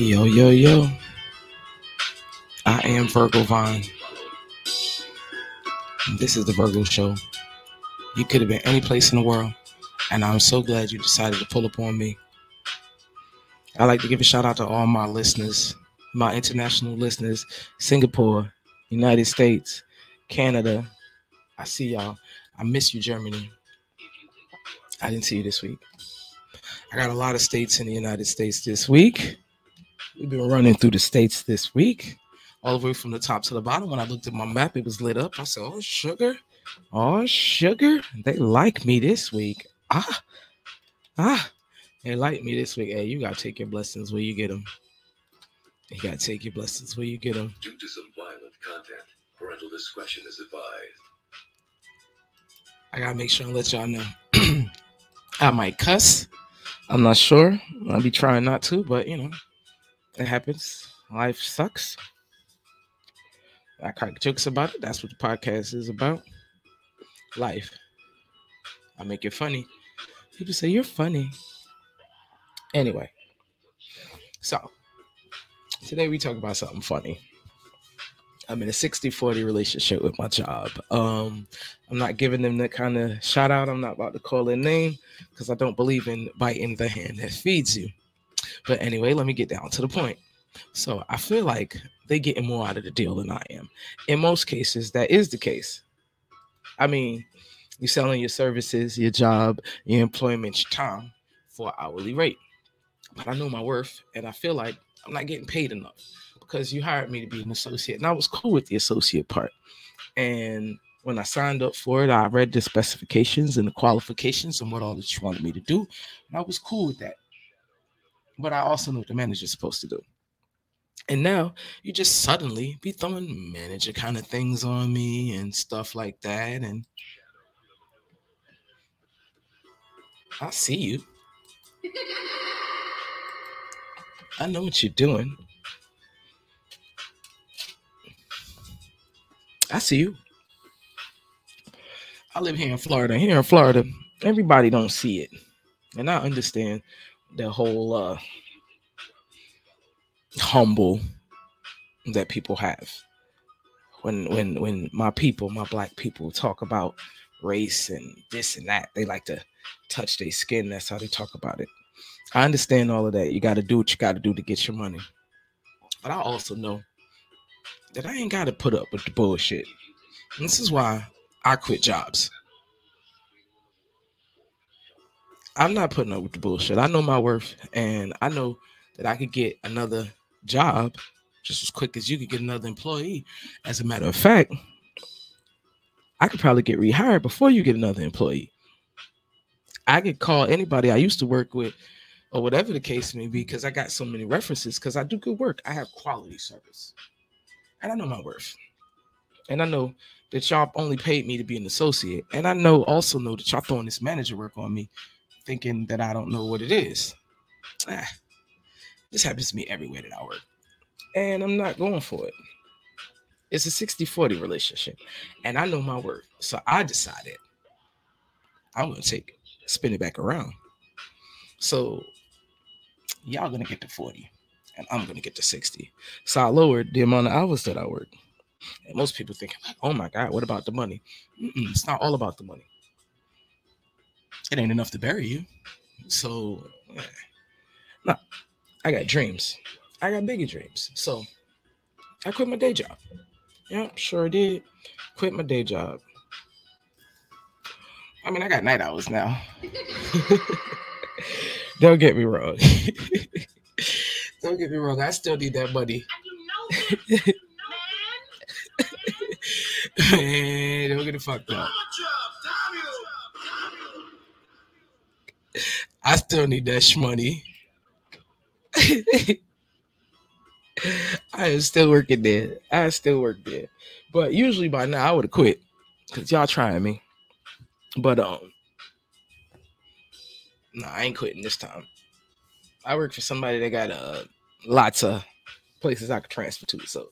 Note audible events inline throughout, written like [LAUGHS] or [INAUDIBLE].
Yo, yo, yo. I am Virgo Vine. This is the Virgo Show. You could have been any place in the world, and I'm so glad you decided to pull up on me. I'd like to give a shout out to all my listeners, my international listeners, Singapore, United States, Canada. I see y'all. I miss you, Germany. I didn't see you this week. I got a lot of states in the United States this week. We've been running through the states this week, all the way from the top to the bottom. When I looked at my map, it was lit up. I said, "Oh, sugar, oh, sugar, they like me this week." Ah, ah, they like me this week. Hey, you gotta take your blessings where you get them. You gotta take your blessings where you get them. Due to some violent content, parental discretion is advised. I gotta make sure and let y'all know. [CLEARS THROAT] I might cuss. I'm not sure. I'll be trying not to, but you know, it happens. Life sucks. I crack jokes about it. That's what the podcast is about. Life. I make it funny. People say you're funny. Anyway, so today we talk about something funny. I'm in a 60-40 relationship with my job. Um, I'm not giving them that kind of shout out. I'm not about to call their name because I don't believe in biting the hand that feeds you. But anyway, let me get down to the point. So I feel like they're getting more out of the deal than I am. In most cases, that is the case. I mean, you're selling your services, your job, your employment, your time for hourly rate. But I know my worth, and I feel like I'm not getting paid enough because you hired me to be an associate, and I was cool with the associate part. And when I signed up for it, I read the specifications and the qualifications and what all that you wanted me to do, and I was cool with that. But I also know what the manager's supposed to do. And now you just suddenly be throwing manager kind of things on me and stuff like that. And I see you. I know what you're doing. I see you. I live here in Florida. Here in Florida, everybody don't see it. And I understand the whole uh humble that people have. When when when my people, my black people talk about race and this and that, they like to touch their skin. That's how they talk about it. I understand all of that. You got to do what you got to do to get your money. But I also know that I ain't got to put up with the bullshit. And this is why I quit jobs. I'm not putting up with the bullshit. I know my worth, and I know that I could get another job just as quick as you could get another employee. As a matter of fact, I could probably get rehired before you get another employee. I could call anybody I used to work with or whatever the case may be because I got so many references because I do good work. I have quality service and I know my worth. And I know that y'all only paid me to be an associate. And I know also know that y'all throwing this manager work on me thinking that I don't know what it is. Ah, this happens to me everywhere that I work. And I'm not going for it. It's a 60 40 relationship. And I know my worth. So I decided I'm going to take it, spin it back around. So y'all to get to 40 and I'm to get to 60. So I lowered the amount of hours that I work. And most people think, oh my God, what about the money? Mm-mm, it's not all about the money. It ain't enough to bury you. So, no, I got dreams. I got bigger dreams. So I quit my day job. Yep, sure did. Quit my day job. I mean, I got night hours now. [LAUGHS] Don't get me wrong. [LAUGHS] Don't get me wrong. I still need that money. Man, don't get it fucked up. I still need that money. [LAUGHS] I am still working there. I still work there. But usually by now I would have quit. Cause y'all trying me. But um no, I ain't quitting this time. I work for somebody that got uh lots of places I could transfer to. So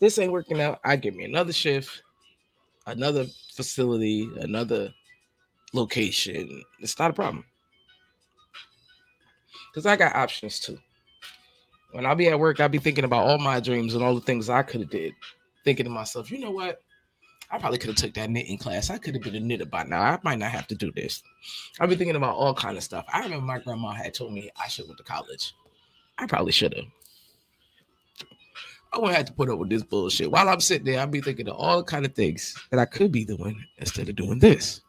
this ain't working out. I give me another shift, another facility, another location. It's not a problem. Cause I got options too. When I be at work, I be thinking about all my dreams and all the things I could have did. Thinking to myself, you know what? I probably could have took that knitting class. I could have been a knitter by now. I might not have to do this. I've been thinking about all kind of stuff. I remember my grandma had told me I should went to college. I probably should have. I wouldn't have to put up with this bullshit. While I'm sitting there, I'll be thinking of all kind of things that I could be doing instead of doing this.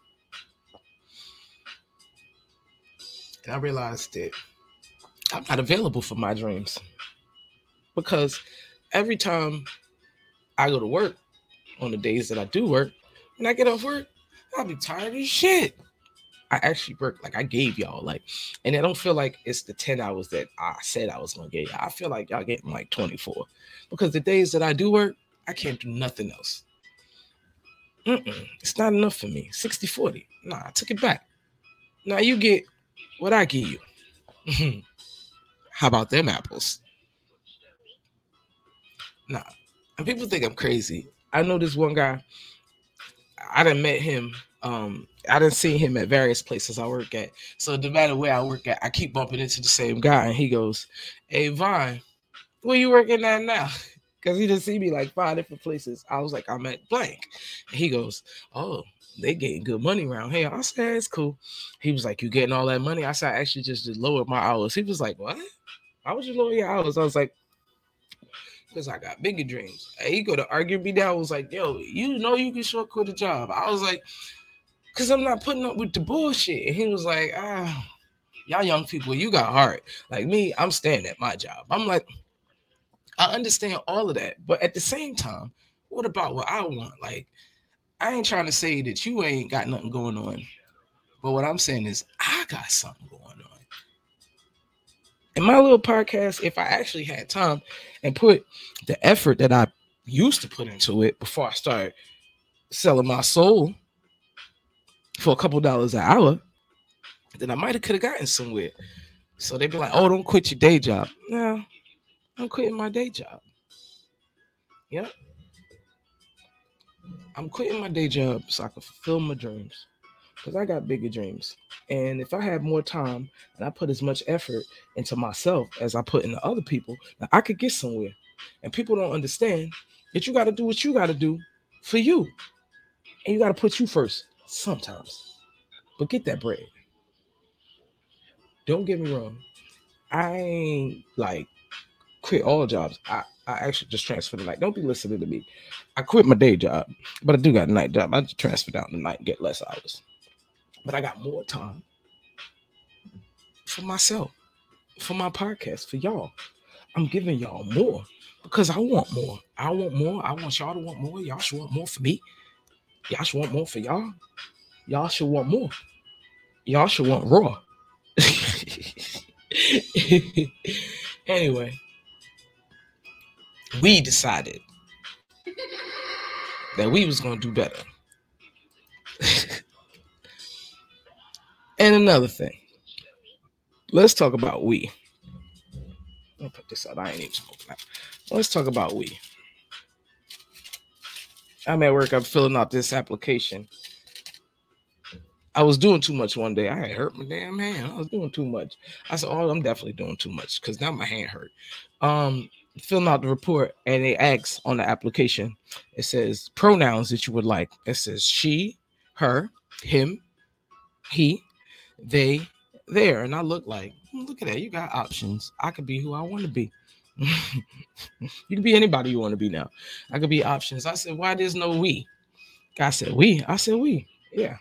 And I realized that I'm not available for my dreams because every time I go to work on the days that I do work, when I get off work, I'll be tired as shit. I actually work like I gave y'all like, and I don't feel like it's the 10 hours that I said I was gonna get. I feel like y'all getting like 24 because the days that I do work, I can't do nothing else. Mm-mm, it's not enough for me. 60 40. Nah, I took it back. Now you get what I give you. Mm-hmm. How about them apples? Nah. And people think I'm crazy. I know this one guy. I didn't met him. Um, I didn't see him at various places I work at. So no matter where I work at, I keep bumping into the same guy. And he goes, Hey Vine, where you working at now? [LAUGHS] Because he just see me like five different places. I was like, I'm at blank. And he goes, Oh, they getting good money around here. I said, it's cool. He was like, You getting all that money? I said, I actually just, just lowered my hours. He was like, What? Why would you lower your hours? I was like, because I got bigger dreams. And he go to argue me down. Was like, yo, you know you can short quit a job. I was like, because I'm not putting up with the bullshit. And he was like, ah, y'all young people, you got heart. Like me, I'm staying at my job. I'm like, I understand all of that. But at the same time, what about what I want? Like, I ain't trying to say that you ain't got nothing going on. But what I'm saying is I got something going. In my little podcast, if I actually had time and put the effort that I used to put into it before I started selling my soul for a couple dollars an hour, then I might have could have gotten somewhere. So they'd be like, "Oh, don't quit your day job." No, I'm quitting my day job. Yep, I'm quitting my day job so I can fulfill my dreams because I got bigger dreams. And if I had more time and I put as much effort into myself as I put into other people, I could get somewhere. And people don't understand that you got to do what you got to do for you. And you got to put you first sometimes. But get that bread. Don't get me wrong. I ain't like quit all jobs. I, I actually just transferred the night. Don't be listening to me. I quit my day job, but I do got a night job. I just transfer down the night and get less hours but I got more time for myself, for my podcast, for y'all. I'm giving y'all more because I want more. I want more. I want y'all to want more. Y'all should want more for me. Y'all should want more for y'all. Y'all should want more. Y'all should want raw. [LAUGHS] anyway, we decided that we was gonna do better. [LAUGHS] And another thing, let's talk about we. I'll put this out. I ain't even smoking that. Let's talk about we. I'm at work. I'm filling out this application. I was doing too much one day. I had hurt my damn hand. I was doing too much. I said, "Oh, I'm definitely doing too much because now my hand hurt." Um, filling out the report, and they ask on the application. It says pronouns that you would like. It says she, her, him, he, they there. And I look like, hmm, look at that. You got options. I could be who I want to be. [LAUGHS] you can be anybody you want to be now. I could be options. I said, why there's no we? Guy said, we. I said, we. Yeah.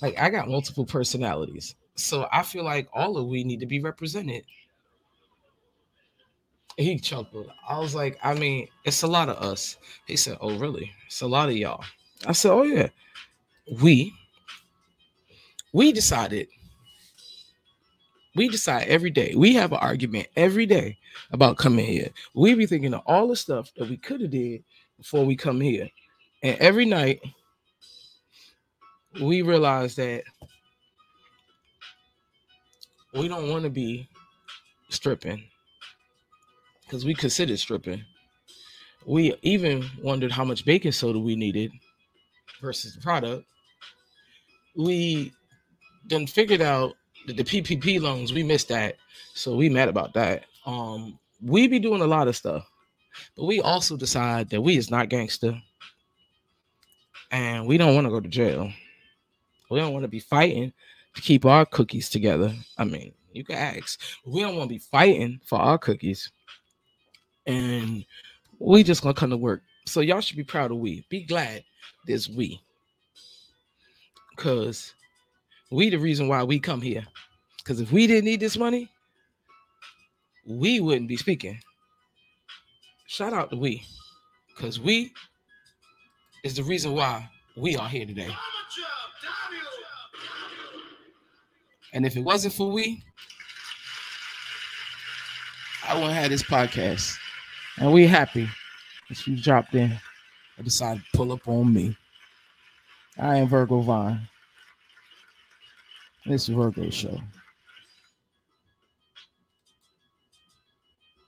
Like I got multiple personalities. So I feel like all of we need to be represented. He chuckled. I was like, I mean, it's a lot of us. He said, Oh, really? It's a lot of y'all. I said, Oh, yeah. We we decided we decide every day. We have an argument every day about coming here. We be thinking of all the stuff that we could have did before we come here. And every night we realize that we don't want to be stripping because we considered stripping. We even wondered how much baking soda we needed versus the product. We then figured out that the PPP loans, we missed that. So we mad about that. Um, we be doing a lot of stuff, but we also decide that we is not gangster and we don't want to go to jail. We don't want to be fighting to keep our cookies together. I mean, you can ask. We don't want to be fighting for our cookies. And we just gonna come to work. So y'all should be proud of we. Be glad there's we. Cause we the reason why we come here. Because if we didn't need this money, we wouldn't be speaking. Shout out to we. Because we is the reason why we are here today. And if it wasn't for we, I wouldn't have this podcast. And we happy that you dropped in and decided to pull up on me. I am Virgo Vine. This is Virgo Show.